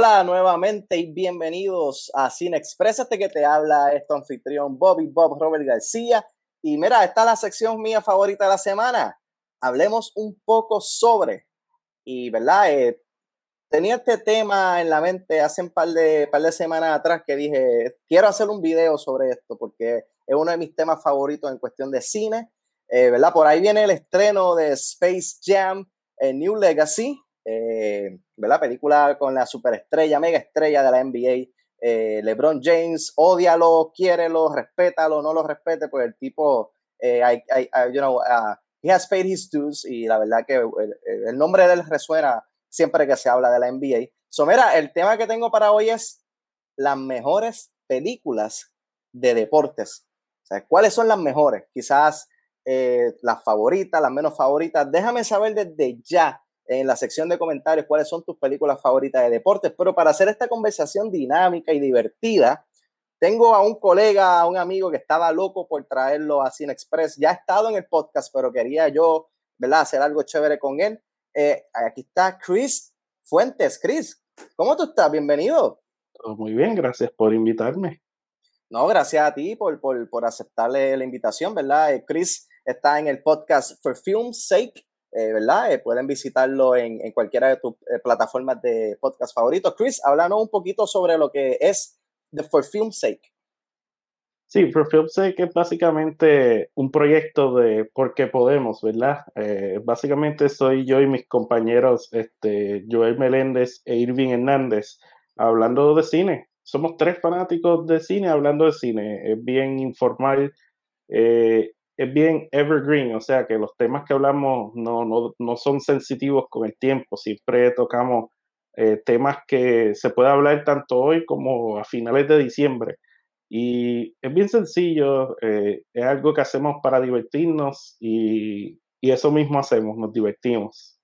Hola nuevamente y bienvenidos a Cine Express, este que te habla es tu anfitrión Bobby Bob Robert García. Y mira, esta es la sección mía favorita de la semana. Hablemos un poco sobre, y verdad, eh, tenía este tema en la mente hace un par de, par de semanas atrás que dije, quiero hacer un video sobre esto porque es uno de mis temas favoritos en cuestión de cine. Eh, ¿verdad? Por ahí viene el estreno de Space Jam, eh, New Legacy, eh, ¿verdad? Película con la superestrella, mega estrella de la NBA, eh, LeBron James, odialo, quiérelo, respétalo, no lo respete, pues el tipo, eh, you know, uh, he has paid his dues y la verdad que el, nombre de él resuena siempre que se habla de la NBA. So, mira, el tema que tengo para hoy es las mejores películas de deportes. O sea, ¿cuáles son las mejores? Quizás eh, las favoritas, las menos favoritas. Déjame saber desde ya en la sección de comentarios cuáles son tus películas favoritas de deportes. Pero para hacer esta conversación dinámica y divertida, tengo a un colega, a un amigo que estaba loco por traerlo a Cine Express. Ya ha estado en el podcast, pero quería yo, ¿verdad?, hacer algo chévere con él. Eh, aquí está Chris Fuentes. Chris, ¿cómo tú estás? Bienvenido. muy bien, gracias por invitarme. No, gracias a ti por, por, por aceptarle la invitación, ¿verdad? Eh, Chris está en el podcast For Film's Sake eh, ¿verdad? Eh, pueden visitarlo en, cualquiera de tus eh, plataformas de podcast favoritos. Chris, háblanos un poquito sobre lo que es The For Film Sake. Sí, For Film Sake es básicamente un proyecto de Porque Podemos, ¿verdad? básicamente soy yo y mis compañeros este, Joel Meléndez e Irving Hernández hablando de cine. Somos tres fanáticos de cine hablando de cine. Es bien informal es bien evergreen, o sea que los temas que hablamos no, no, no son sensitivos con el tiempo, siempre tocamos eh, temas que se puede hablar tanto hoy como a finales de diciembre. Y es bien sencillo, eh, es algo que hacemos para divertirnos y, y eso mismo hacemos, nos divertimos.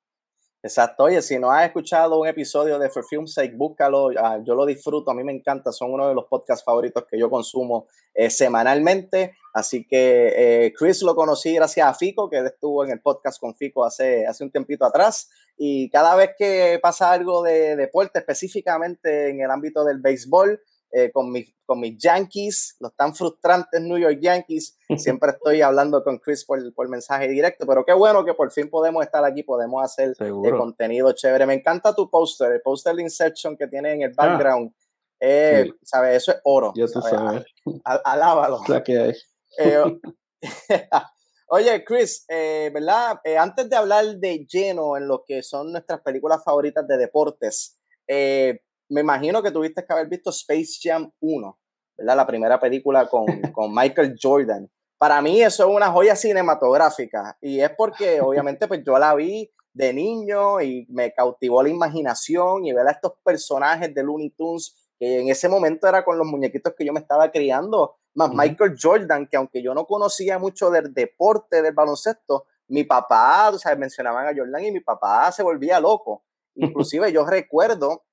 Exacto. Oye, si no has escuchado un episodio de For Film Sake, búscalo. Ah, yo lo disfruto, a mí me encanta. Son uno de los podcasts favoritos que yo consumo eh, semanalmente. Así que eh, Chris lo conocí gracias a Fico, que él estuvo en el podcast con Fico hace, hace un tiempito atrás. Y cada vez que pasa algo de deporte, específicamente en el ámbito del béisbol, eh, con, mis, con mis Yankees, los tan frustrantes New York Yankees. Siempre estoy hablando con Chris por, por mensaje directo, pero qué bueno que por fin podemos estar aquí, podemos hacer el contenido chévere. Me encanta tu póster, el póster de Inception que tiene en el ah. background. Eh, ¿Sabes? Eso es oro. Ya tú sabes. alábalo. que eh, Oye, Chris, ¿verdad? antes de hablar de lleno en lo que son nuestras películas favoritas de deportes, eh, me imagino que tuviste que haber visto Space Jam 1, ¿verdad? La primera película con, con Michael Jordan. Para mí eso es una joya cinematográfica y es porque obviamente pues yo la vi de niño y me cautivó la imaginación y ver a estos personajes de Looney Tunes que en ese momento era con los muñequitos que yo me estaba criando, más Michael Jordan, que aunque yo no conocía mucho del deporte del baloncesto, mi papá, o sea, mencionaban a Jordan y mi papá se volvía loco. Inclusive yo recuerdo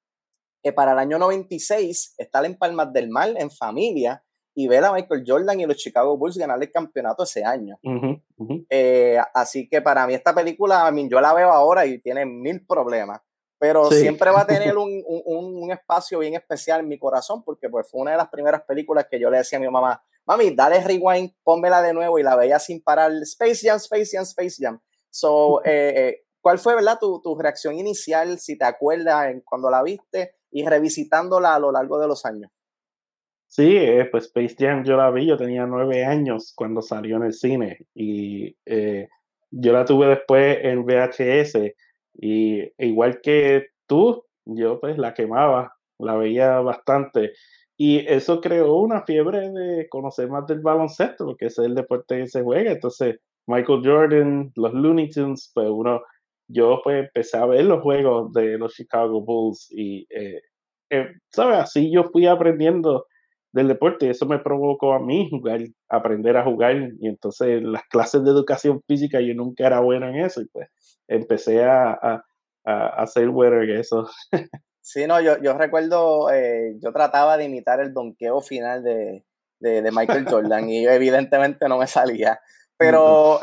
que para el año 96 estar en Palmas del Mar en familia y ver a Michael Jordan y los Chicago Bulls ganar el campeonato ese año. Eh, así que para mí esta película, yo la veo ahora y tiene mil problemas, pero siempre va a tener un, un, espacio bien especial en mi corazón porque pues, fue una de las primeras películas que yo le decía a mi mamá, mami, dale rewind, pónmela de nuevo y la veía sin parar, Space Jam, Space Jam, Space Jam. So, eh, eh, ¿cuál fue, verdad, tu, tu, reacción inicial, si te acuerdas, en, cuando la viste? Y revisitándola a lo largo de los años. Sí, eh, pues Space Jam yo la vi, yo tenía nueve años cuando salió en el cine y eh, yo la tuve después en VHS y igual que tú, yo pues la quemaba, la veía bastante y eso creó una fiebre de conocer más del baloncesto, porque ese es el deporte que se juega, entonces Michael Jordan, los Looney Tunes, pues uno yo pues empecé a ver los juegos de los Chicago Bulls y, eh, eh, ¿sabes? Así yo fui aprendiendo del deporte y eso me provocó a mí jugar, aprender a jugar y entonces las clases de educación física yo nunca era bueno en eso y pues empecé a, a, a, ser bueno en eso. Sí, no, yo, yo recuerdo, eh, yo trataba de imitar el donqueo final de, de, Michael Jordan y evidentemente no me salía. Pero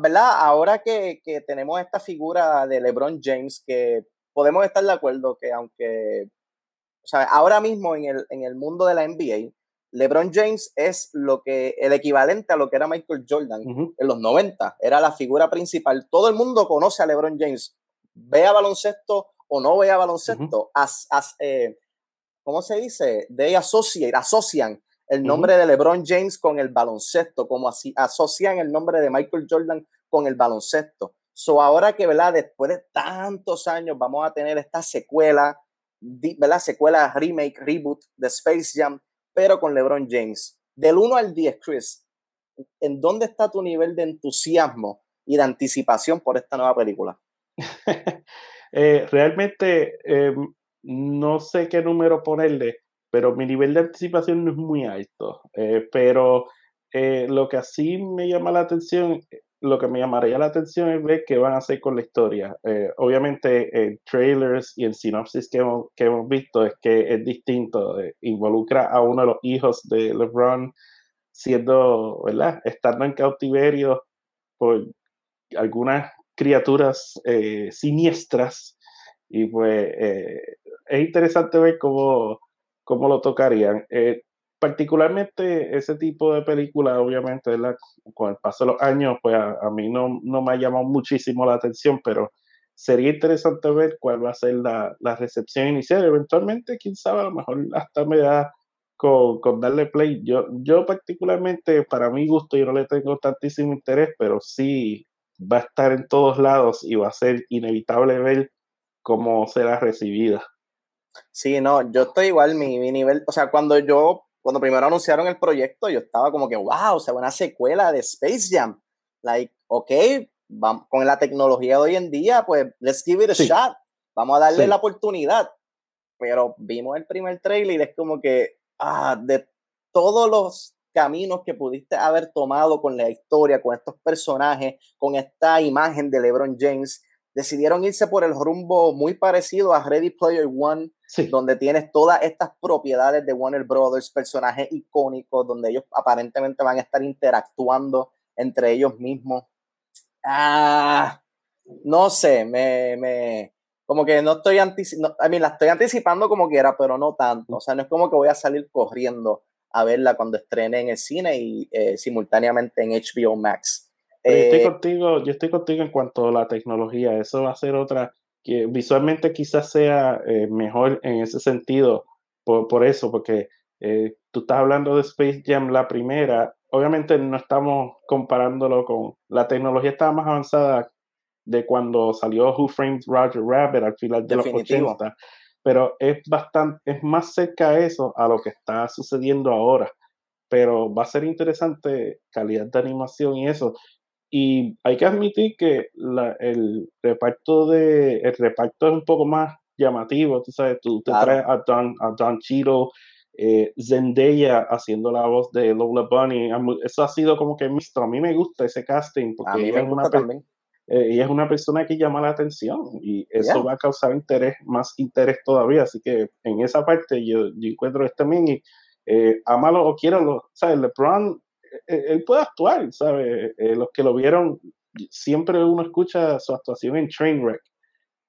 ¿verdad? Ahora que, tenemos esta figura de LeBron James, que podemos estar de acuerdo que aunque, o sea, ahora mismo en el, en el mundo de la NBA, LeBron James es lo que el equivalente a lo que era Michael Jordan en los 90, era la figura principal. Todo el mundo conoce a LeBron James, vea baloncesto o no vea baloncesto, as, eh, ¿cómo se dice? De associate, asocian el nombre de LeBron James con el baloncesto, como así asocian el nombre de Michael Jordan con el baloncesto. So ahora que, ¿verdad? Después de tantos años vamos a tener esta secuela, ¿verdad? Secuela, remake, reboot de Space Jam, pero con LeBron James. Del 1 al 10, Chris, ¿en dónde está tu nivel de entusiasmo y de anticipación por esta nueva película? Eh, realmente em, no sé qué número ponerle, pero mi nivel de anticipación no es muy alto. Eh, pero eh, lo que así me llama la atención lo que me llamaría la atención es ver qué van a hacer con la historia. Eh, obviamente, en trailers y en sinopsis que hemos, visto es que es distinto. Eh, involucra a uno de los hijos de LeBron siendo, ¿verdad? Estando en cautiverio por algunas criaturas eh, siniestras. Y pues es interesante ver cómo, cómo lo tocarían particularmente ese tipo de película, obviamente, con el paso de los años, pues a, mí no, no, me ha llamado muchísimo la atención, pero sería interesante ver cuál va a ser la, la recepción inicial. Eventualmente, quién sabe, a lo mejor hasta me da con, con, darle play. Yo, yo particularmente, para mi gusto, yo no le tengo tantísimo interés, pero sí va a estar en todos lados y va a ser inevitable ver cómo será recibida. Sí, no, yo estoy igual, mi, mi nivel, o sea, cuando yo cuando primero anunciaron el proyecto, yo estaba como que, wow, o sea, una secuela de Space Jam. Like, ok, vamos, con la tecnología de hoy en día, pues, let's give it a shot. Vamos a darle la oportunidad. Pero vimos el primer trailer y es como que, ah, de todos los caminos que pudiste haber tomado con la historia, con estos personajes, con esta imagen de LeBron James, decidieron irse por el rumbo muy parecido a Ready Player One, donde tienes todas estas propiedades de Warner Brothers, personajes icónicos, donde ellos aparentemente van a estar interactuando entre ellos mismos. Ah, no sé, me, me como que no estoy anticipando, a mí la estoy anticipando como quiera, pero no tanto. O sea, no es como que voy a salir corriendo a verla cuando estrene en el cine y eh, simultáneamente en HBO Max. yo estoy eh, contigo, yo estoy contigo en cuanto a la tecnología. Eso va a ser otra que visualmente quizás sea eh, mejor en ese sentido, por, por eso, porque eh, tú estás hablando de Space Jam, la primera, obviamente no estamos comparándolo con, la tecnología estaba más avanzada de cuando salió Who Framed Roger Rabbit al final de los 80, pero es bastante, es más cerca a eso a lo que está sucediendo ahora. Pero va a ser interesante calidad de animación y eso. Y hay que admitir que el reparto de el reparto es un poco más llamativo, tú sabes, tú te traes a Don, a Don Cheadle, eh, Zendaya haciendo la voz de Lola Bunny, eso ha sido como que mixto, a mí me gusta ese casting porque ella, es una, eh, es una persona que llama la atención y eso va a causar interés, más interés todavía, así que en esa parte yo, yo encuentro este y eh, amalo o quiero, ¿sabes? LeBron él puede actuar, ¿sabes? Eh, los que lo vieron, siempre uno escucha su actuación en Trainwreck.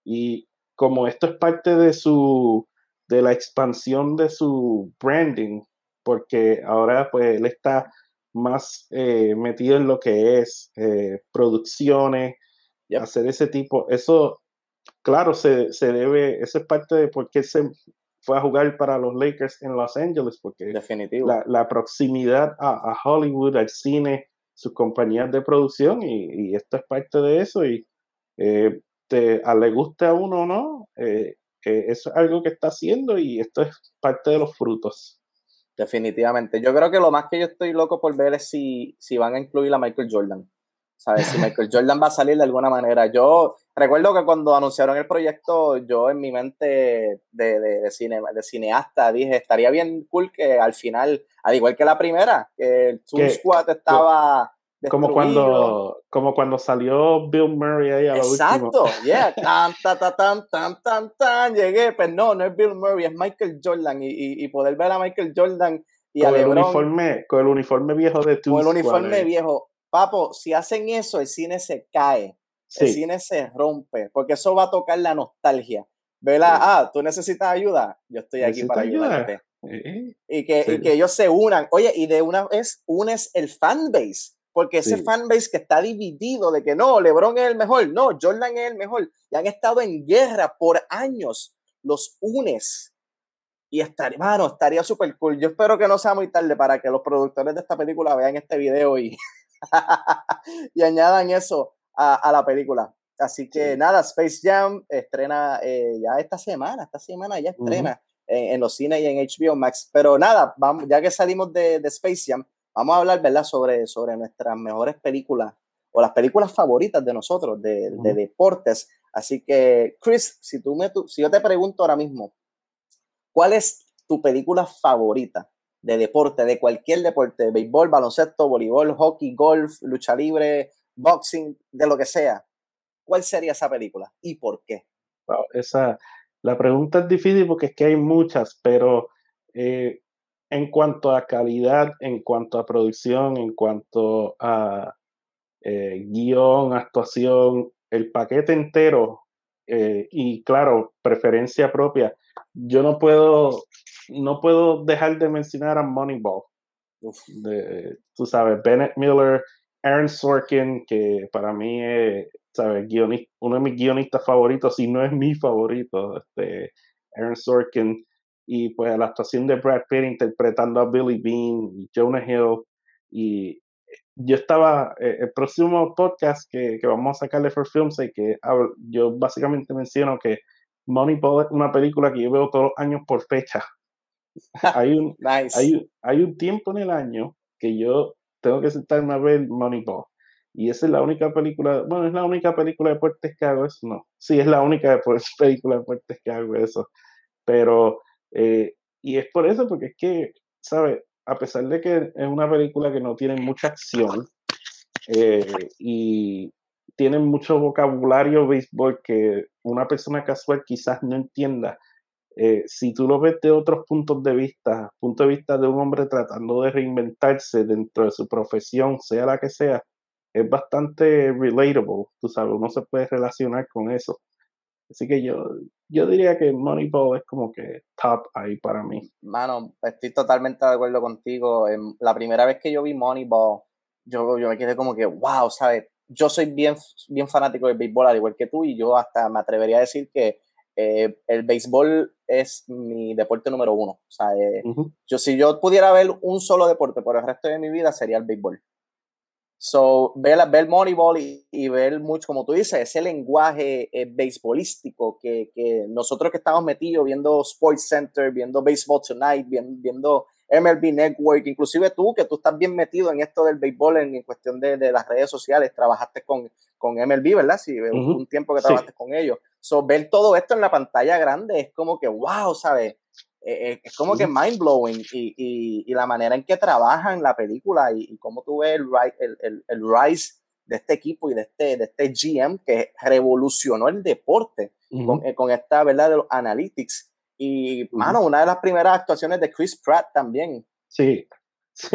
Y como esto es parte de su, de la expansión de su branding, porque ahora pues él está más eh, metido en lo que es producciones, y hacer ese tipo, eso, claro, se, se debe, eso es parte de por qué se fue a jugar para los Lakers en Los Angeles, porque La, proximidad a, Hollywood, al cine, sus compañías de producción, y, esto es parte de eso, y eh, te, a le guste a uno o no, eh, eh, eso es algo que está haciendo y esto es parte de los frutos. Definitivamente. Yo creo que lo más que yo estoy loco por ver es si, si van a incluir a Michael Jordan. ¿Sabes? Si Michael Jordan va a salir de alguna manera. Yo recuerdo que cuando anunciaron el proyecto, yo en mi mente de, de, cine, de cineasta dije, estaría bien cool que al final, al igual que la primera, que el Toon Squad estaba... Como cuando, como cuando salió Bill Murray ahí a lo Exacto, yeah, tan, tan, tan, tan, tan, tan, llegué, pero pues no, no es Bill Murray, es Michael Jordan y, y, poder ver a Michael Jordan y con el uniforme, con el uniforme viejo de Toon Con el uniforme viejo, Papo, si hacen eso, el cine se cae. El cine se rompe, porque eso va a tocar la nostalgia. ¿Verdad? Ah, tú necesitas ayuda, yo estoy aquí para ayudarte. Y, que, y que ellos se unan. Oye, y de una vez unes el fanbase porque ese fanbase que está dividido de que no, LeBron es el mejor, no, Jordan es el mejor, y han estado en guerra por años, los unes. Y estaría, mano, estaría súper cool. Yo espero que no sea muy tarde para que los productores de esta película vean este video y, y añadan eso a, la película. Así que nada, Space Jam estrena eh, ya esta semana, esta semana ya estrena en, los cines y en HBO Max. Pero nada, vamos, ya que salimos de, de Space Jam, vamos a hablar, ¿verdad?, sobre, sobre nuestras mejores películas o las películas favoritas de nosotros, de, deportes. Así que, Chris, si, tú me, si yo te pregunto ahora mismo, ¿cuál es tu película favorita de deporte, de cualquier deporte, béisbol, baloncesto, voleibol, hockey, golf, lucha libre, boxing, de lo que sea? ¿Cuál sería esa película y por qué? esa, la pregunta es difícil porque es que hay muchas, pero eh, en cuanto a calidad, en cuanto a producción, en cuanto a eh, guion, actuación, el paquete entero eh, y claro, preferencia propia, yo no puedo, no puedo dejar de mencionar a Moneyball. De, tú sabes, Bennett Miller, Aaron Sorkin, que para mí es, ¿sabes? uno de mis guionistas favoritos, si no es mi favorito, este, Aaron Sorkin y pues la actuación de Brad Pitt interpretando a Billy Bean y Jonah Hill y yo estaba, eh, el próximo podcast que, que, vamos a sacarle for Films y que yo básicamente menciono que Moneyball es una película que yo veo todos los años por fecha. hay, un, hay, hay un tiempo en el año que yo tengo que sentarme a ver Moneyball. Y esa es la única película, bueno, es la única película de deportes que hago eso, no. Sí, es la única película de deportes que hago eso. Pero eh, y es por eso, porque es que, ¿sabes? A pesar de que es una película que no tiene mucha acción eh, y tiene mucho vocabulario béisbol que una persona casual quizás no entienda, eh, si tú lo ves de otros puntos de vista, punto de vista de un hombre tratando de reinventarse dentro de su profesión, sea la que sea, es bastante relatable, tú sabes, uno se puede relacionar con eso. Así que yo, yo diría que Moneyball es como que top ahí para mí. Mano, estoy totalmente de acuerdo contigo. La primera vez que yo vi Moneyball, yo, yo me quedé como que, wow, ¿sabes? Yo soy bien, bien fanático del béisbol, al igual que tú, y yo hasta me atrevería a decir que eh, el béisbol es mi deporte número uno. O sea, eh, yo si yo pudiera ver un solo deporte por el resto de mi vida, sería el béisbol. So, ver, ver Moneyball y, ver mucho, como tú dices, ese lenguaje eh, beisbolístico que, que, nosotros que estamos metidos viendo Sports Center, viendo Baseball Tonight, viendo, MLB Network, inclusive tú, que tú estás bien metido en esto del béisbol en, cuestión de, de, las redes sociales, trabajaste con, con MLB, ¿verdad? Sí, un tiempo que trabajaste con ellos. So, ver todo esto en la pantalla grande es como que, wow, ¿sabes? Eh, es como que mind blowing y, y, la manera en que trabajan la película y, cómo tú ves el, el, el, rise de este equipo y de este, de este GM que revolucionó el deporte con, eh, con, esta verdad de los analytics. Y, mano, una de las primeras actuaciones de Chris Pratt también. Sí.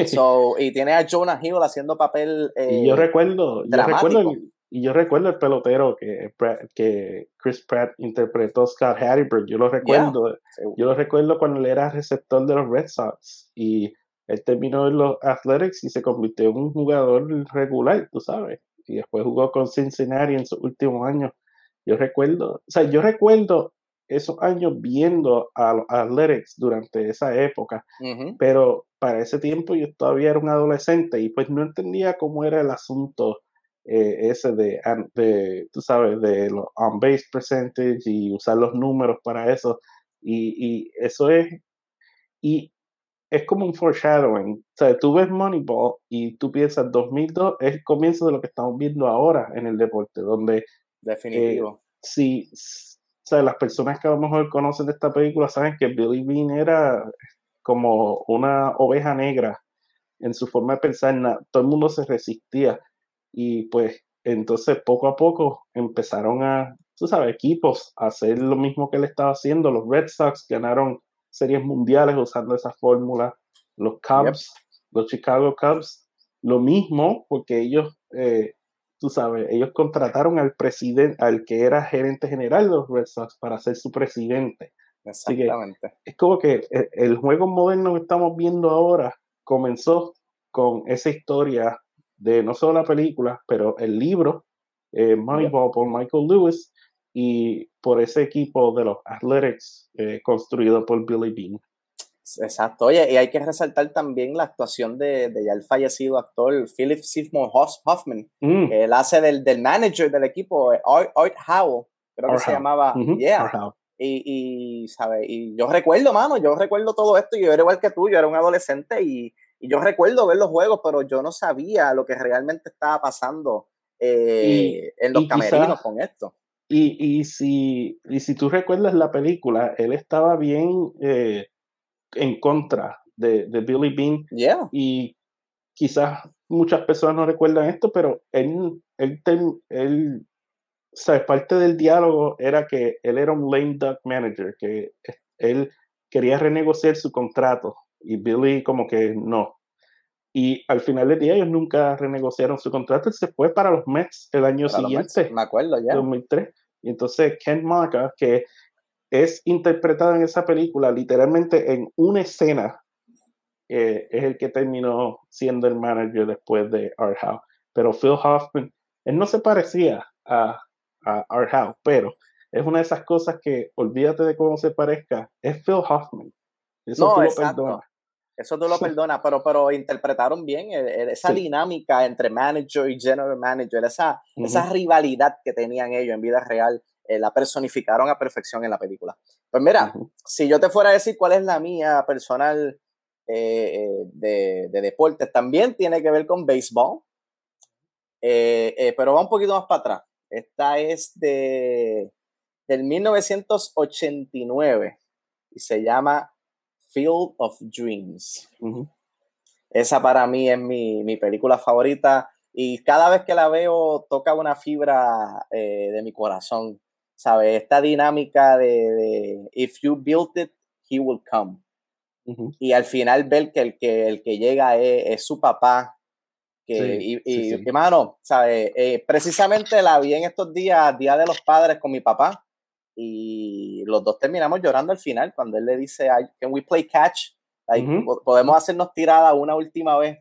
So, y tiene a Jonah Hill haciendo papel. y yo recuerdo, yo recuerdo y yo recuerdo el pelotero que, que Chris Pratt interpretó Scott Hatterberg. Yo lo recuerdo. Yo lo recuerdo cuando él era receptor de los Red Sox. Y él terminó en los Athletics y se convirtió en un jugador regular, tú sabes. Y después jugó con Cincinnati en sus últimos años. Yo recuerdo, o sea, yo recuerdo esos años viendo a los Athletics durante esa época, pero para ese tiempo yo todavía era un adolescente y pues no entendía cómo era el asunto eh, ese de, de, tú sabes, de los on-base percentage y usar los números para eso. Y, y, eso es, y es como un foreshadowing. O sea, tú ves Moneyball y tú piensas 2002 es el comienzo de lo que estamos viendo ahora en el deporte, donde... Definitivo. Eh, si, sea, las personas que a lo mejor conocen de esta película saben que Billy Bean era como una oveja negra en su forma de pensar, todo el mundo se resistía y pues entonces poco a poco empezaron a, tú sabes, equipos a hacer lo mismo que él estaba haciendo. Los Red Sox ganaron series mundiales usando esa fórmula. Los Cubs, los Chicago Cubs, lo mismo, porque ellos, eh, tú sabes, ellos contrataron al presidente, al que era gerente general de los Red Sox para ser su presidente. Exactamente. es como que e, el, juego moderno que estamos viendo ahora comenzó con esa historia de no solo la película, pero el libro, eh, Moneyball por Michael Lewis, y por ese equipo de los Athletics eh, construido por Billy Bean. Exacto, oye, y hay que resaltar también la actuación de, de ya el fallecido actor Philip Seymour Hoffman, mm. que él hace del, del, manager del equipo, Art, Art Howell, creo que se llamaba, yeah. Y, y, ¿sabe? y yo recuerdo, mano, yo recuerdo todo esto, yo era igual que tú, yo era un adolescente y, y yo recuerdo ver los juegos, pero yo no sabía lo que realmente estaba pasando eh, en los camerinos con esto. Y, y, si, y si tú recuerdas la película, él estaba bien eh, en contra de, de Billy Bean. Y quizás muchas personas no recuerdan esto, pero él, él, él ¿sabes? parte del diálogo era que él era un lame duck manager, que él quería renegociar su contrato y Billy como que no. Y al final del día ellos nunca renegociaron su contrato, él se fue para los Mets el año siguiente. me acuerdo ya. 2003. Y entonces Ken Marca, que es interpretado en esa película literalmente en una escena, eh, es el que terminó siendo el manager después de Art Howe. Pero Phil Hoffman, él no se parecía a, a Art Howe, pero es una de esas cosas que, olvídate de cómo se parezca, es Phil Hoffman. Eso no, tú lo perdonas. Eso tú lo perdonas, pero, pero interpretaron bien esa dinámica entre manager y general manager, esa, esa rivalidad que tenían ellos en vida real, eh, la personificaron a perfección en la película. Pues mira, si yo te fuera a decir cuál es la mía personal eh, eh, de, de, deportes, también tiene que ver con béisbol, pero va un poquito más para atrás. Esta es de del 1989 y se llama Field of Dreams. Esa para mí es mi, mi, película favorita y cada vez que la veo toca una fibra eh, de mi corazón, ¿sabes? Esta dinámica de, if you build it, he will come. Y al final ver que el que, el que llega es, su papá. Que, y, y hermano, ¿sabes? Eh, precisamente la vi en estos días, Día de los Padres, con mi papá y los dos terminamos llorando al final cuando él le dice, can we play catch? Podemos hacernos tirada una última vez.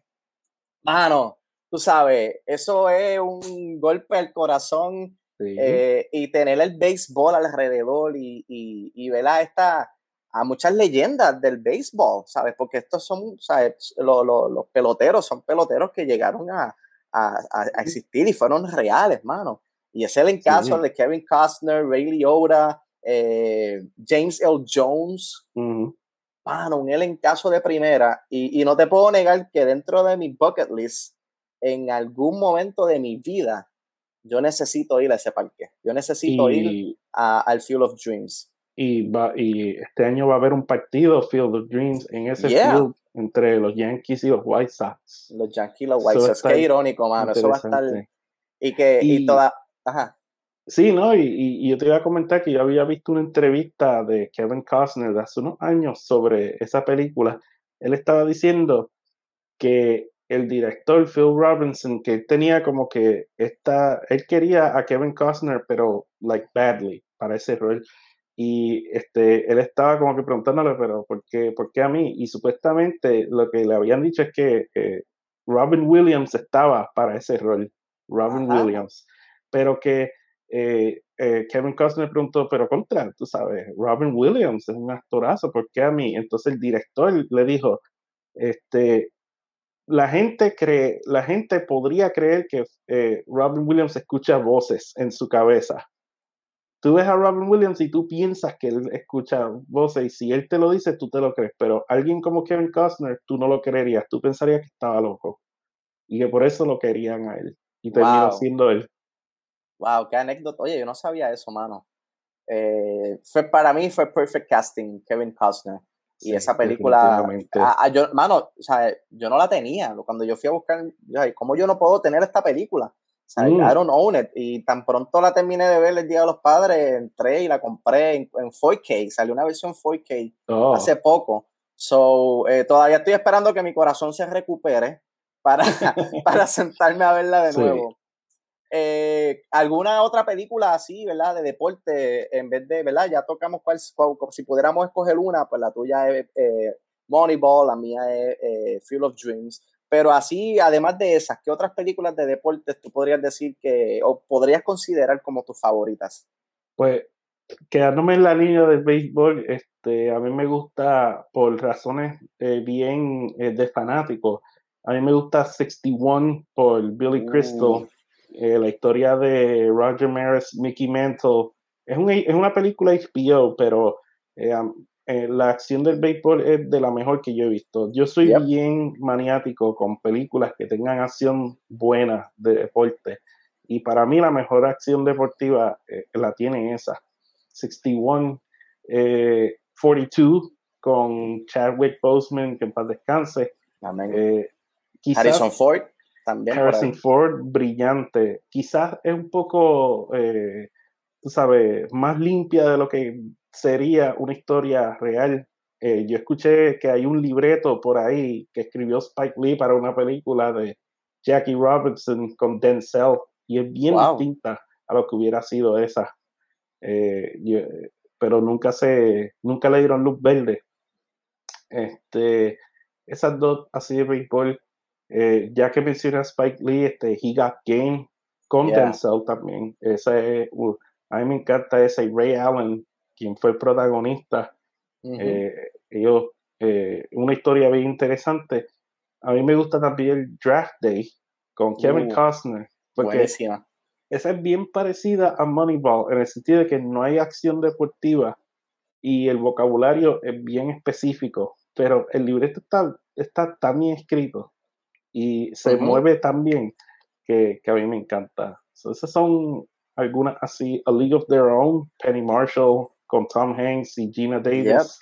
Mano, tú sabes, eso es un golpe al corazón eh, y tener el béisbol alrededor y, y, y ver a, esta, a muchas leyendas del béisbol, ¿sabes? Porque estos son, ¿sabes? los peloteros son peloteros que llegaron a, a, a existir y fueron reales, mano. Y es el caso de Kevin Costner, Ray Liotta, eh, James L. Jones. Uh un él en caso de primera. Y, no te puedo negar que dentro de mi bucket list, en algún momento de mi vida, yo necesito ir a ese parque. Yo necesito ir al Field of Dreams. Y, va, y este año va a haber un partido Field of Dreams en ese field entre los Yankees y los White Sox. Los Yankees y los White Sox. Qué irónico, mano. Eso va a estar. Y que y toda, Ajá. Sí, ¿no? Y, yo te iba a comentar que yo había visto una entrevista de Kevin Costner de hace unos años sobre esa película. Él estaba diciendo que el director Phil Robinson, que tenía como que esta, él quería a Kevin Costner, pero like badly para ese rol. Y este, él estaba como que preguntándole, pero ¿por qué, por qué a mí? Y supuestamente lo que le habían dicho es que Robin Williams estaba para ese rol. Robin Williams pero que eh, eh, Kevin Costner preguntó, pero contra, tú sabes, Robin Williams es un actorazo, ¿por qué a mí? Entonces el director le dijo, este, la gente cree, la gente podría creer que eh, Robin Williams escucha voces en su cabeza. Tú ves a Robin Williams y tú piensas que él escucha voces y si él te lo dice, tú te lo crees, pero alguien como Kevin Costner, tú no lo creerías, tú pensarías que estaba loco y que por eso lo querían a él y terminó siendo él. Wow, qué anécdota. Oye, yo no sabía eso, mano. Eh, fue, para mí fue perfect casting, Kevin Costner. Y esa película, ah, ah, yo, mano, o sea, yo no la tenía. Cuando yo fui a buscar, ¿cómo yo no puedo tener esta película? O sea, mm. I don't own it. Y tan pronto la terminé de ver el Día de los Padres, entré y la compré en, 4K. Salió una versión 4K hace poco. So, eh, todavía estoy esperando que mi corazón se recupere para, para sentarme a verla de nuevo. Eh, ¿Alguna otra película así, verdad, de deporte, en vez de, verdad, ya tocamos cuál, si pudiéramos escoger una, pues la tuya es eh, Moneyball, la mía es eh, Field of Dreams, pero así, además de esas, ¿qué otras películas de deportes tú podrías decir que, o podrías considerar como tus favoritas? Pues, quedándome en la línea del béisbol, este, a mí me gusta, por razones bien de fanático, a mí me gusta 61 por Billy Crystal. Eh, la historia de Roger Maris, Mickey Mantle. Es, es una película HBO, pero eh, eh, la acción del béisbol es de la mejor que yo he visto. Yo soy bien maniático con películas que tengan acción buena de deporte. Y para mí la mejor acción deportiva la tiene esa. 61, 42 con Chadwick Boseman, que en paz descanse. Harrison Ford. Harrison Ford, brillante. Quizás es un poco, eh, tú sabes, más limpia de lo que sería una historia real. Eh, yo escuché que hay un libreto por ahí que escribió Spike Lee para una película de Jackie Robinson con Denzel y es bien distinta a lo que hubiera sido esa. Eh, pero nunca se, nunca le dieron luz verde. Este, esas dos así de béisbol eh, ya que menciona Spike Lee, este, He Got Game con Denzel también. Ese, uh, a mí me encanta ese Ray Allen, quien fue el protagonista. Eh, ellos, eh, una historia bien interesante. A mí me gusta también el Draft Day con Kevin uh, Costner. Porque esa es bien parecida a Moneyball en el sentido de que no hay acción deportiva y el vocabulario es bien específico, pero el libreto está, está tan bien escrito y se mueve tan bien que, que, a mí me encanta. esas son algunas así, A League of Their Own, Penny Marshall con Tom Hanks y Gina Davis.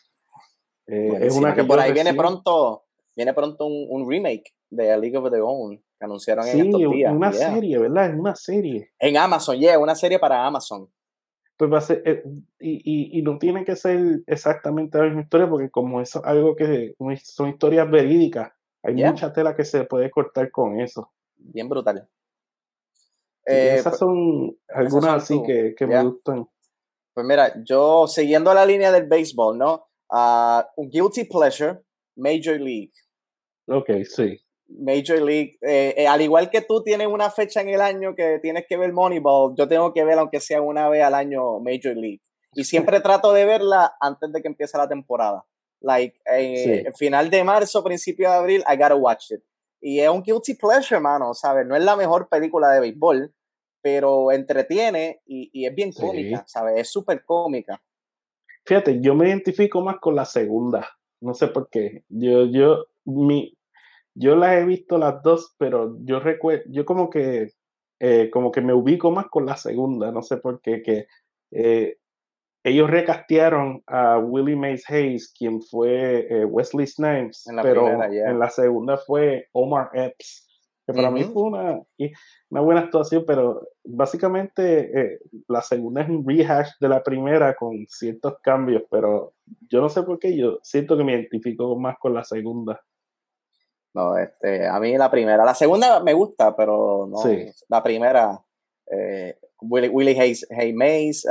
Eh, es una que por ahí viene pronto, viene pronto un, remake de A League of Their Own que anunciaron en estos días. una serie, ¿verdad? Es una serie. En Amazon, yeah, una serie para Amazon. Pues va a ser, eh, y, y, no tiene que ser exactamente la misma historia, porque como es algo que son historias verídicas, hay mucha tela que se puede cortar con eso. Bien brutal. Eh, esas son algunas así que, me gustan. Pues mira, yo siguiendo la línea del béisbol, ¿no? Ah, un guilty pleasure, Major League. Ok, sí. Major League, eh, eh, al igual que tú tienes una fecha en el año que tienes que ver Moneyball, yo tengo que ver, aunque sea una vez al año, Major League. Y siempre trato de verla antes de que empiece la temporada. Like, eh, final de marzo, principio de abril, I gotta watch it. Y es un guilty pleasure, mano, ¿sabes? No es la mejor película de béisbol, pero entretiene y, es bien cómica, ¿sabes? Es súper cómica. Fíjate, yo me identifico más con la segunda. No sé por qué. Yo, yo, mi, yo las he visto las dos, pero yo recuerdo, yo como que, eh, como que me ubico más con la segunda. No sé por qué, que eh, ellos recastearon a Willie Mays Hayes, quien fue eh, Wesley Snipes, pero en la segunda fue Omar Epps, que para mí fue una, una buena actuación, pero básicamente eh, la segunda es un rehash de la primera con ciertos cambios, pero yo no sé por qué, yo siento que me identifico más con la segunda. No, este, a mí la primera, la segunda me gusta, pero no, la primera, eh, Willie, Hayes, Hayes Mays,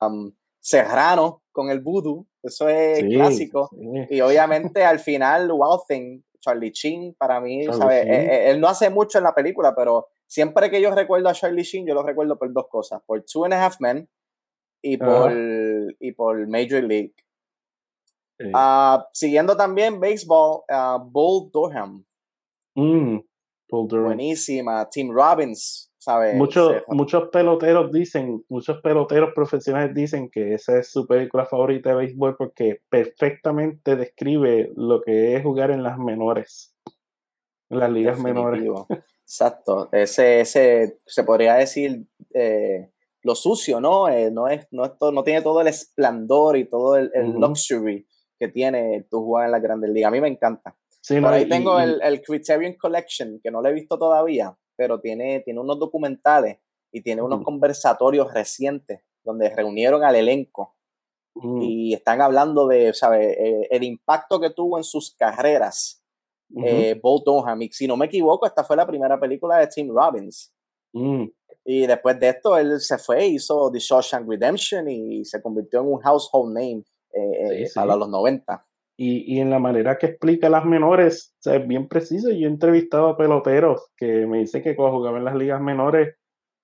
um, Serrano con el voodoo, eso es clásico. Y obviamente al final, Wild Thing, Charlie Chin, para mí, ¿sabes? Eh, eh, él, no hace mucho en la película, pero siempre que yo recuerdo a Charlie Chin, yo lo recuerdo por dos cosas, por Two and a Half Men y por, y por Major League. Ah, siguiendo también béisbol, uh, Bull Durham. Mm, Buenísima. Tim Robbins, Muchos, muchos peloteros dicen, muchos peloteros profesionales dicen que esa es su película favorita de béisbol porque perfectamente describe lo que es jugar en las menores, en las ligas menores. Exacto, ese, ese se podría decir eh, lo sucio, ¿no? Eh, no, es, no, no tiene todo el esplendor y todo el, luxury que tiene tu jugar en las grandes ligas. A mí me encanta. Por ahí tengo el, el Criterion Collection, que no lo he visto todavía pero tiene, tiene unos documentales y tiene unos conversatorios recientes donde reunieron al elenco y están hablando de, ¿sabes? Eh, el impacto que tuvo en sus carreras uh eh, Y si no me equivoco, esta fue la primera película de Tim Robbins. Y después de esto, él se fue, hizo The Shawshank Redemption y se convirtió en un household name eh, eh para los 90. Y, y, en la manera que explica las menores, o sea, es bien preciso. Yo he entrevistado a peloteros que me dicen que cuando jugaban en las ligas menores,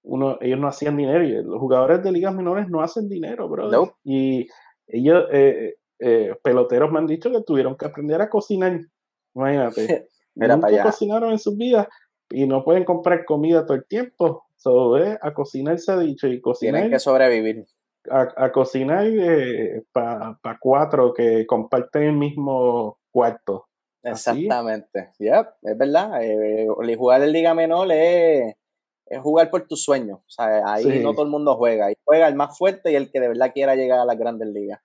uno, ellos no hacían dinero. Y los jugadores de ligas menores no hacen dinero, bro. Y ellos, eh, eh, peloteros me han dicho que tuvieron que aprender a cocinar. Imagínate. Mira Nunca cocinaron en sus vidas y no pueden comprar comida todo el tiempo. So, eh, a cocinar se ha dicho y cocinar. Tienen que sobrevivir. A, cocinar eh, para cuatro que comparten el mismo cuarto. Exactamente. Yep, es verdad. Eh, jugar en Liga Menor es, es, jugar por tus sueños. O sea, ahí no todo el mundo juega. Ahí juega el más fuerte y el que de verdad quiera llegar a las grandes ligas.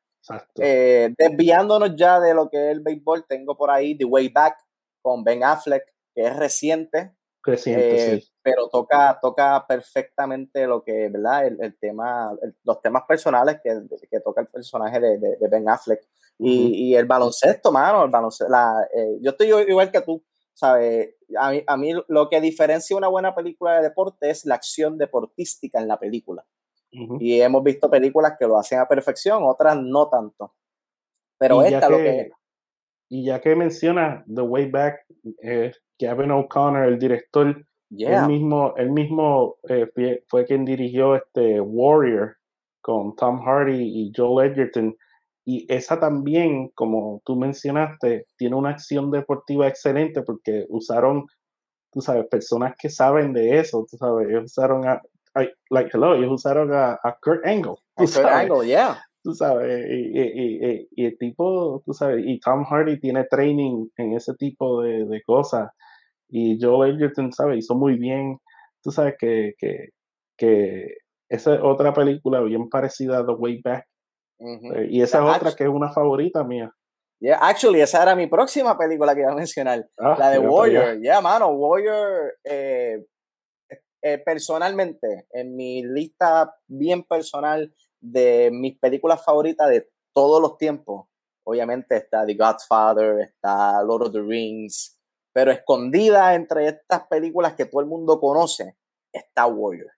Eh, desviándonos ya de lo que es el béisbol, tengo por ahí The Way Back con Ben Affleck, que es reciente. Reciente, eh, Pero toca, toca perfectamente lo que, ¿verdad? El, tema, los temas personales que, que, toca el personaje de, de, Ben Affleck. y, y, el baloncesto, mano, el baloncesto, la, eh, yo estoy igual que tú, ¿sabes? A mí, a mí lo que diferencia una buena película de deporte es la acción deportística en la película. Y hemos visto películas que lo hacen a perfección, otras no tanto. Pero esta lo que... Y ya que menciona The Way Back, eh, Gavin O'Connor, el director, él mismo, él mismo eh, fue quien dirigió este Warrior con Tom Hardy y Joel Edgerton. Y esa también, como tú mencionaste, tiene una acción deportiva excelente porque usaron, tú sabes, personas que saben de eso, tú sabes, usaron a, like, hello, ellos usaron a, a Kurt Angle. Kurt Angle, yeah. Tú sabes, y, y, y, el tipo, tú sabes, y Tom Hardy tiene training en ese tipo de, de cosas. Y Joel Edgerton, ¿sabes? Hizo muy bien. Tú sabes que, que, que esa es otra película bien parecida a The Way Back. Eh, y esa es otra que es una favorita mía. Yeah, actually, esa era mi próxima película que iba a mencionar. Ah, la de Warrior. Yeah, mano, Warrior eh, eh, personalmente, en mi lista bien personal de mis películas favoritas de todos los tiempos, obviamente está The Godfather, está Lord of the Rings, pero escondida entre estas películas que todo el mundo conoce está Warrior.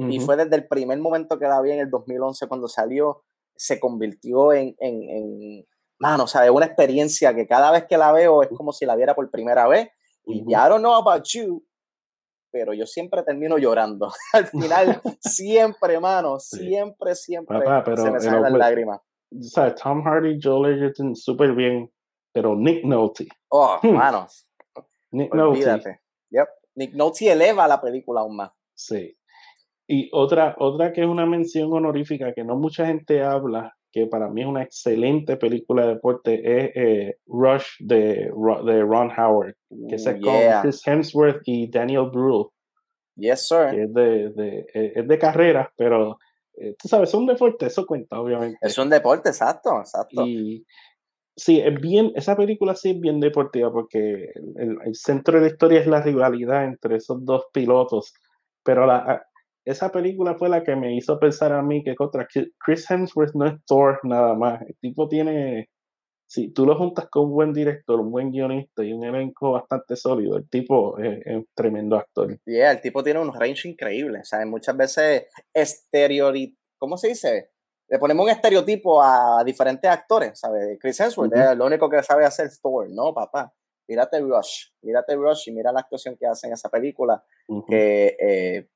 Y fue desde el primer momento que la vi en el 2011 cuando salió, se convirtió en, en, en mano, o sea, una experiencia que cada vez que la veo es como si la viera por primera vez. Y I don't know about you, pero yo siempre termino llorando. Al final, siempre, hermano, siempre, siempre se me salen las lágrimas. O sea, Tom Hardy, Joel Edgerton, súper bien, pero Nick Nolte. Oh, hermano. Nick Olvídate. Yep. Nick Nolte eleva la película aún más. Sí. Y otra, otra que es una mención honorífica que no mucha gente habla, que para mí es una excelente película de deporte, es eh, Rush de, de Ron Howard, que es con Chris Hemsworth y Daniel Brühl. Yes, sir. es de, de, eh, es de carrera, pero eh, tú sabes, es un deporte, eso cuenta, obviamente. Es un deporte, exacto, exacto. Y sí, es bien, esa película sí es bien deportiva porque el, centro de la historia es la rivalidad entre esos dos pilotos, pero la, esa película fue la que me hizo pensar a mí que contra Chris Hemsworth no es Thor nada más. El tipo tiene, si tú lo juntas con un buen director, un buen guionista y un elenco bastante sólido, el tipo es, un tremendo actor. Yeah, el tipo tiene un range increíble. O sea, muchas veces exteriori ¿cómo se dice? Le ponemos un estereotipo a diferentes actores, ¿sabes? Chris Hemsworth es lo único que sabe hacer Thor, ¿no, papá? Mírate Rush, mírate Rush y mira la actuación que hace en esa película, que eh,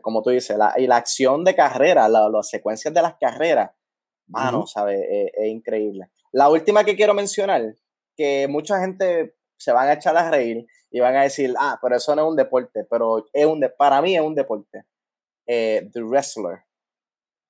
como tú dices, la, y la acción de carrera, las secuencias de las carreras, mano, ¿sabes? Es, increíble. La última que quiero mencionar, que mucha gente se van a echar a reír y van a decir, ah, pero eso no es un deporte, pero es un para mí es un deporte. Eh, The Wrestler.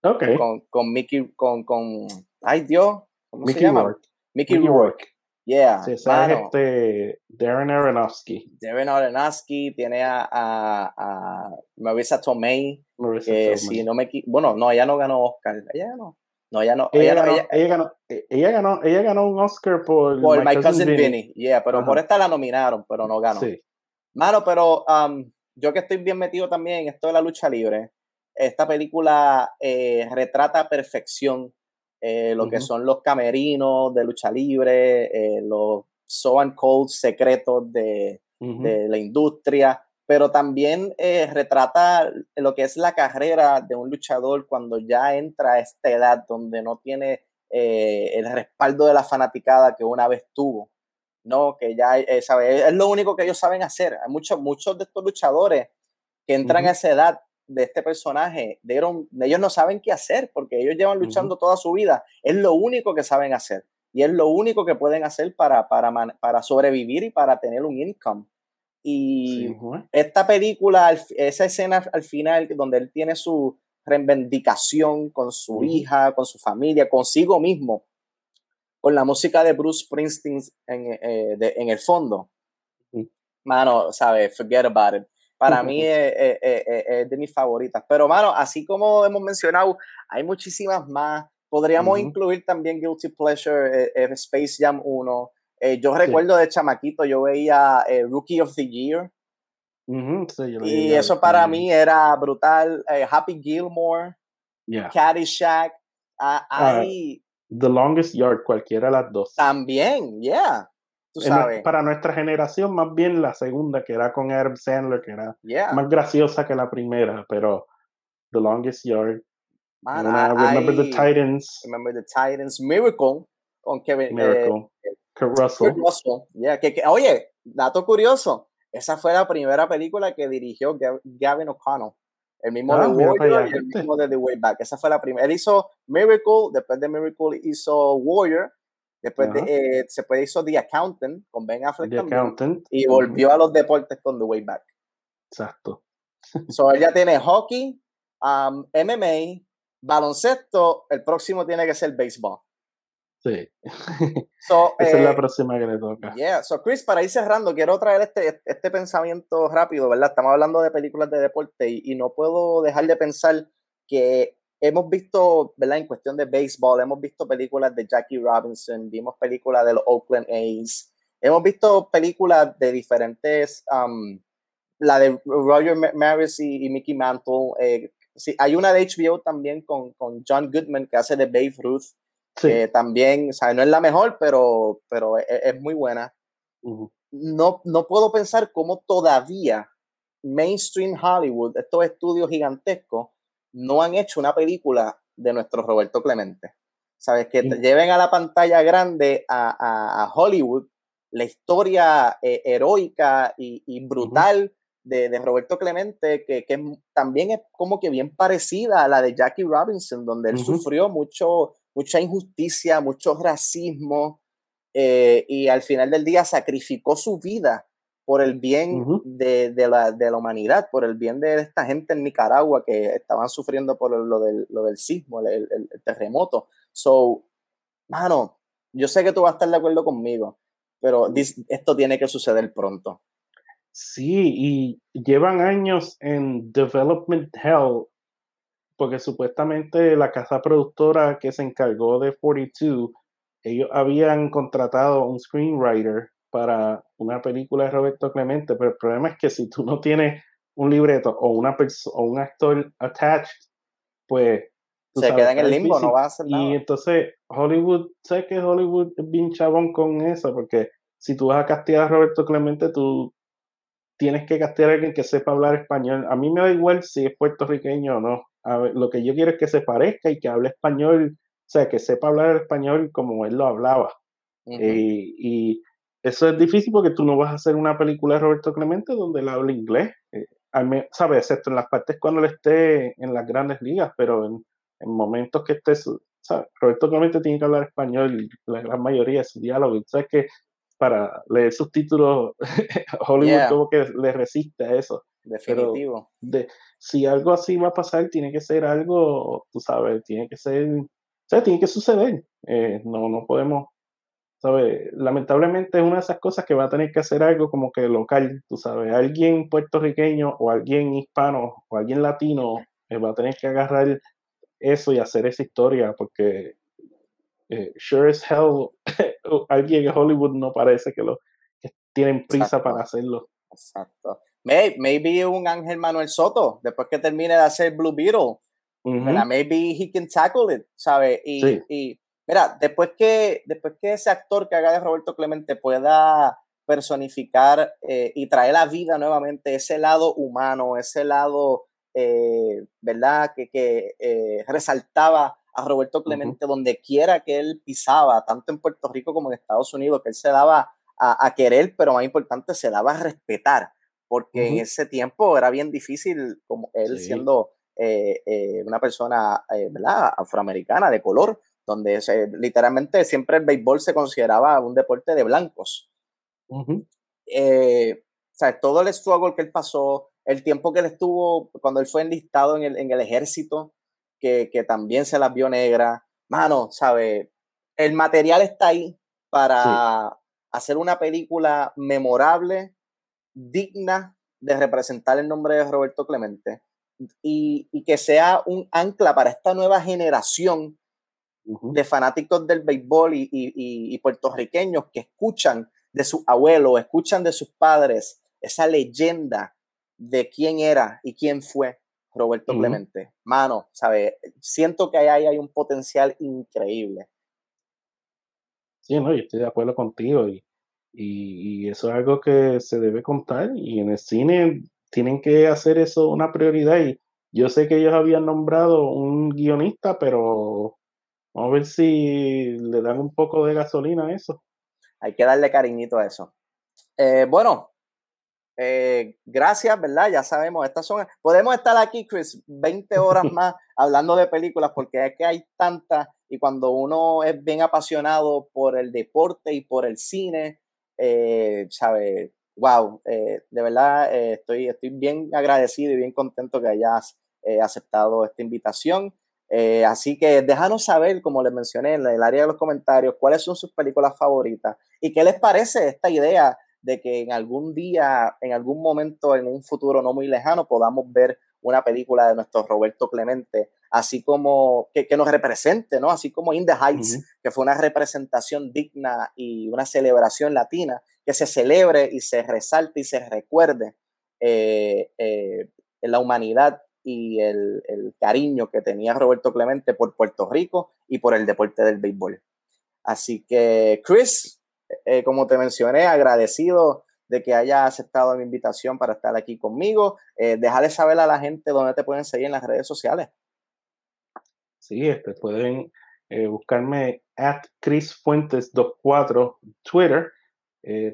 Ok. Con, con Mickey, con, con, ay Dios, ¿cómo Mickey se llama? Mickey, Mickey Rourke. Yeah. Sí, este Darren Aronofsky. Darren Aronofsky tiene a, a, a Marisa Tomei. que si no me bueno, no, ella no ganó Oscar. Ella ganó. No, ella no. Ella, ganó, ella, ganó, ella, ganó, ella ganó un Oscar por, por My, Cousin, Vinny. Yeah, pero por esta la nominaron, pero no ganó. Sí. Mano, pero um, yo que estoy bien metido también en esto de la lucha libre, esta película eh, retrata a perfección eh, lo que son los camerinos de lucha libre, eh, los so and cold secretos de, de, la industria, pero también eh, retrata lo que es la carrera de un luchador cuando ya entra a esta edad donde no tiene el respaldo de la fanaticada que una vez tuvo, ¿no? Que ya, eh, sabe, es lo único que ellos saben hacer. Hay muchos, muchos de estos luchadores que entran a esa edad de este personaje, de, ellos no saben qué hacer porque ellos llevan luchando toda su vida. Es lo único que saben hacer y es lo único que pueden hacer para, para, para sobrevivir y para tener un income. Y esta película, esa escena al final, donde él tiene su reivindicación con su hija, con su familia, consigo mismo, con la música de Bruce Springsteen en, eh, en el fondo. Mano, ¿sabes? Forget about it. Para mí es, de mis favoritas. Pero, mano, así como hemos mencionado, hay muchísimas más. Podríamos incluir también Guilty Pleasure, eh, eh, Space Jam 1. yo recuerdo de chamaquito, yo veía Rookie of the Year. y eso para mí era brutal. Happy Gilmore, yeah. Caddyshack. Ah, ah, The Longest Yard, cualquiera de las dos. También, yeah. Para nuestra generación, más bien la segunda, que era con Herb Sandler, que era más graciosa que la primera, pero The Longest Yard. remember the Titans. Remember the Titans. Miracle con Kevin. Eh, Miracle. Kurt Russell. que, oye, dato curioso. Esa fue la primera película que dirigió Gavin O'Connell. El mismo ah, de Warrior y el mismo de The Way Back. Esa fue la primera. Él hizo Miracle, después de Miracle hizo Warrior Después de, eh, se puede hizo The Accountant con Ben Affleck también, y volvió a los deportes con The Way Back. Exacto. So ella tiene hockey, um, MMA, baloncesto, el próximo tiene que ser béisbol. Sí. So, Esa es la eh, próxima que le toca. Yeah. So, Chris, para ir cerrando, quiero traer este, este pensamiento rápido, ¿verdad? Estamos hablando de películas de deporte y, y no puedo dejar de pensar que hemos visto, ¿verdad? En cuestión de béisbol, hemos visto películas de Jackie Robinson, vimos películas de los Oakland A's, hemos visto películas de diferentes, um, la de Roger Maris y, Mickey Mantle. Eh, sí, hay una de HBO también con, con, John Goodman que hace de Babe Ruth. que también, o sea, no es la mejor, pero, pero e, e, es, muy buena. no, no puedo pensar cómo todavía mainstream Hollywood, estos estudios gigantescos, no han hecho una película de nuestro Roberto Clemente. ¿Sabes? Que lleven a la pantalla grande a, Hollywood la historia eh, heroica y, brutal de, Roberto Clemente, que, también es como que bien parecida a la de Jackie Robinson, donde él sufrió mucho, mucha injusticia, mucho racismo, eh, y al final del día sacrificó su vida por el bien de, la, de, la, humanidad, por el bien de esta gente en Nicaragua que estaban sufriendo por lo del, lo del sismo, el, terremoto. So, mano, yo sé que tú vas a estar de acuerdo conmigo, pero esto tiene que suceder pronto. Sí, y llevan años en Development Hell, porque supuestamente la casa productora que se encargó de 42, ellos habían contratado un screenwriter para una película de Roberto Clemente, pero el problema es que si tú no tienes un libreto o una o un actor attached, pues se queda en el limbo, no va a hacer nada. Y entonces Hollywood, sé que Hollywood es bien chabón con eso, porque si tú vas a castigar a Roberto Clemente, tú tienes que castigar a alguien que sepa hablar español. A mí me da igual si es puertorriqueño o no. A ver, lo que yo quiero es que se parezca y que hable español, o sea, que sepa hablar español como él lo hablaba. y eso es difícil porque tú no vas a hacer una película de Roberto Clemente donde él hable inglés, eh, ¿sabes? Excepto en las partes cuando él esté en las grandes ligas, pero en, momentos que esté, ¿sabes? Roberto Clemente tiene que hablar español, la gran mayoría de su diálogo, ¿sabes? Que para leer sus títulos, Hollywood como que le resiste a eso. Definitivo. de, si algo así va a pasar, tiene que ser algo, tú sabes, tiene que ser, o sea, tiene que suceder. Eh, no, no podemos ¿sabes? Lamentablemente es una de esas cosas que va a tener que hacer algo como que local, tú sabes, alguien puertorriqueño o alguien hispano o alguien latino eh, va a tener que agarrar eso y hacer esa historia porque eh, sure as hell alguien en Hollywood no parece que lo que tienen prisa para hacerlo. Exacto. Maybe un Ángel Manuel Soto, después que termine de hacer Blue Beetle, maybe he can tackle it, ¿sabes? y Mira, después que, después que ese actor que haga de Roberto Clemente pueda personificar eh, y traer a vida nuevamente ese lado humano, ese lado, eh, ¿verdad?, que, que eh, resaltaba a Roberto Clemente donde quiera que él pisaba, tanto en Puerto Rico como en Estados Unidos, que él se daba a, querer, pero más importante, se daba a respetar, porque en ese tiempo era bien difícil, como él siendo una persona, ¿verdad?, afroamericana, de color, donde literalmente siempre el béisbol se consideraba un deporte de blancos. Eh, o sea, todo el struggle que él pasó, el tiempo que él estuvo cuando él fue enlistado en el, en el ejército, que, que, también se las vio negra. Mano, ¿sabe? El material está ahí para hacer una película memorable, digna de representar el nombre de Roberto Clemente y, y que sea un ancla para esta nueva generación de fanáticos del béisbol y, y, y, puertorriqueños que escuchan de sus abuelos, escuchan de sus padres esa leyenda de quién era y quién fue Roberto Clemente. Mano, ¿sabes? Siento que ahí hay un potencial increíble. Sí, no, yo estoy de acuerdo contigo y, y, eso es algo que se debe contar y en el cine tienen que hacer eso una prioridad y yo sé que ellos habían nombrado un guionista, pero vamos a ver si le dan un poco de gasolina a eso. Hay que darle cariñito a eso. Eh, bueno, eh, gracias, ¿verdad? Ya sabemos, estas son. Podemos estar aquí, Chris, 20 horas más hablando de películas porque es que hay tantas y cuando uno es bien apasionado por el deporte y por el cine, eh, ¿sabe? Wow, de verdad estoy, estoy bien agradecido y bien contento que hayas aceptado esta invitación. Eh, así que déjanos saber, como les mencioné en el área de los comentarios, cuáles son sus películas favoritas y qué les parece esta idea de que en algún día, en algún momento, en un futuro no muy lejano, podamos ver una película de nuestro Roberto Clemente, así como que, nos represente, ¿no? Así como In the Heights, que fue una representación digna y una celebración latina, que se celebre y se resalte y se recuerde eh, eh, en la humanidad y el, cariño que tenía Roberto Clemente por Puerto Rico y por el deporte del béisbol. Así que, Chris, eh, como te mencioné, agradecido de que haya aceptado mi invitación para estar aquí conmigo. Eh, déjale saber a la gente dónde te pueden seguir en las redes sociales. Sí, este, pueden eh, buscarme at Chris Fuentes 24 Twitter.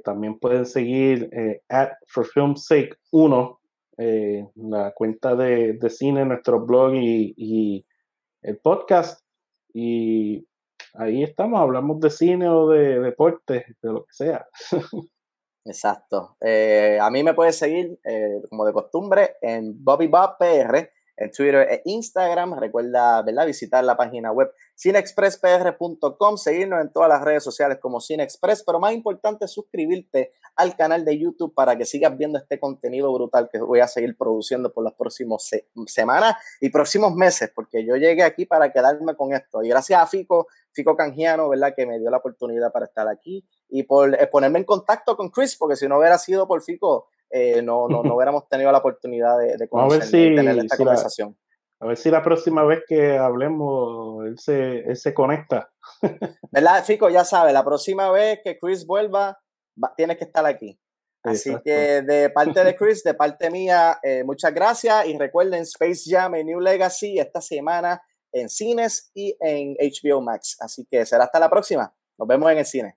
también pueden seguir at For Film's Sake 1 eh, la cuenta de, cine, nuestro blog y, el podcast. Y ahí estamos, hablamos de cine o de deporte, de lo que sea. Exacto. Eh, a mí me puedes seguir, eh, como de costumbre, en Bobby Bob en Twitter e Instagram. Recuerda ¿verdad? visitar la página web cinexpresspr.com, seguirnos en todas las redes sociales como Cinexpress, pero más importante suscribirte al canal de YouTube para que sigas viendo este contenido brutal que voy a seguir produciendo por las próximas semanas y próximos meses, porque yo llegué aquí para quedarme con esto. Y gracias a Fico, Fico Canjiano, ¿verdad? Que me dio la oportunidad para estar aquí y por eh, ponerme en contacto con Chris, porque si no hubiera sido por Fico, eh, no, no, no hubiéramos tenido la oportunidad de, de tener esta conversación. a ver si la próxima vez que hablemos él se, él se conecta. ¿Verdad, Fico? Ya sabe, la próxima vez que Chris vuelva, tienes que estar aquí. Así que de parte de Chris, de parte mía, eh, muchas gracias y recuerden Space Jam y New Legacy esta semana en cines y en HBO Max. Así que será hasta la próxima. Nos vemos en el cine.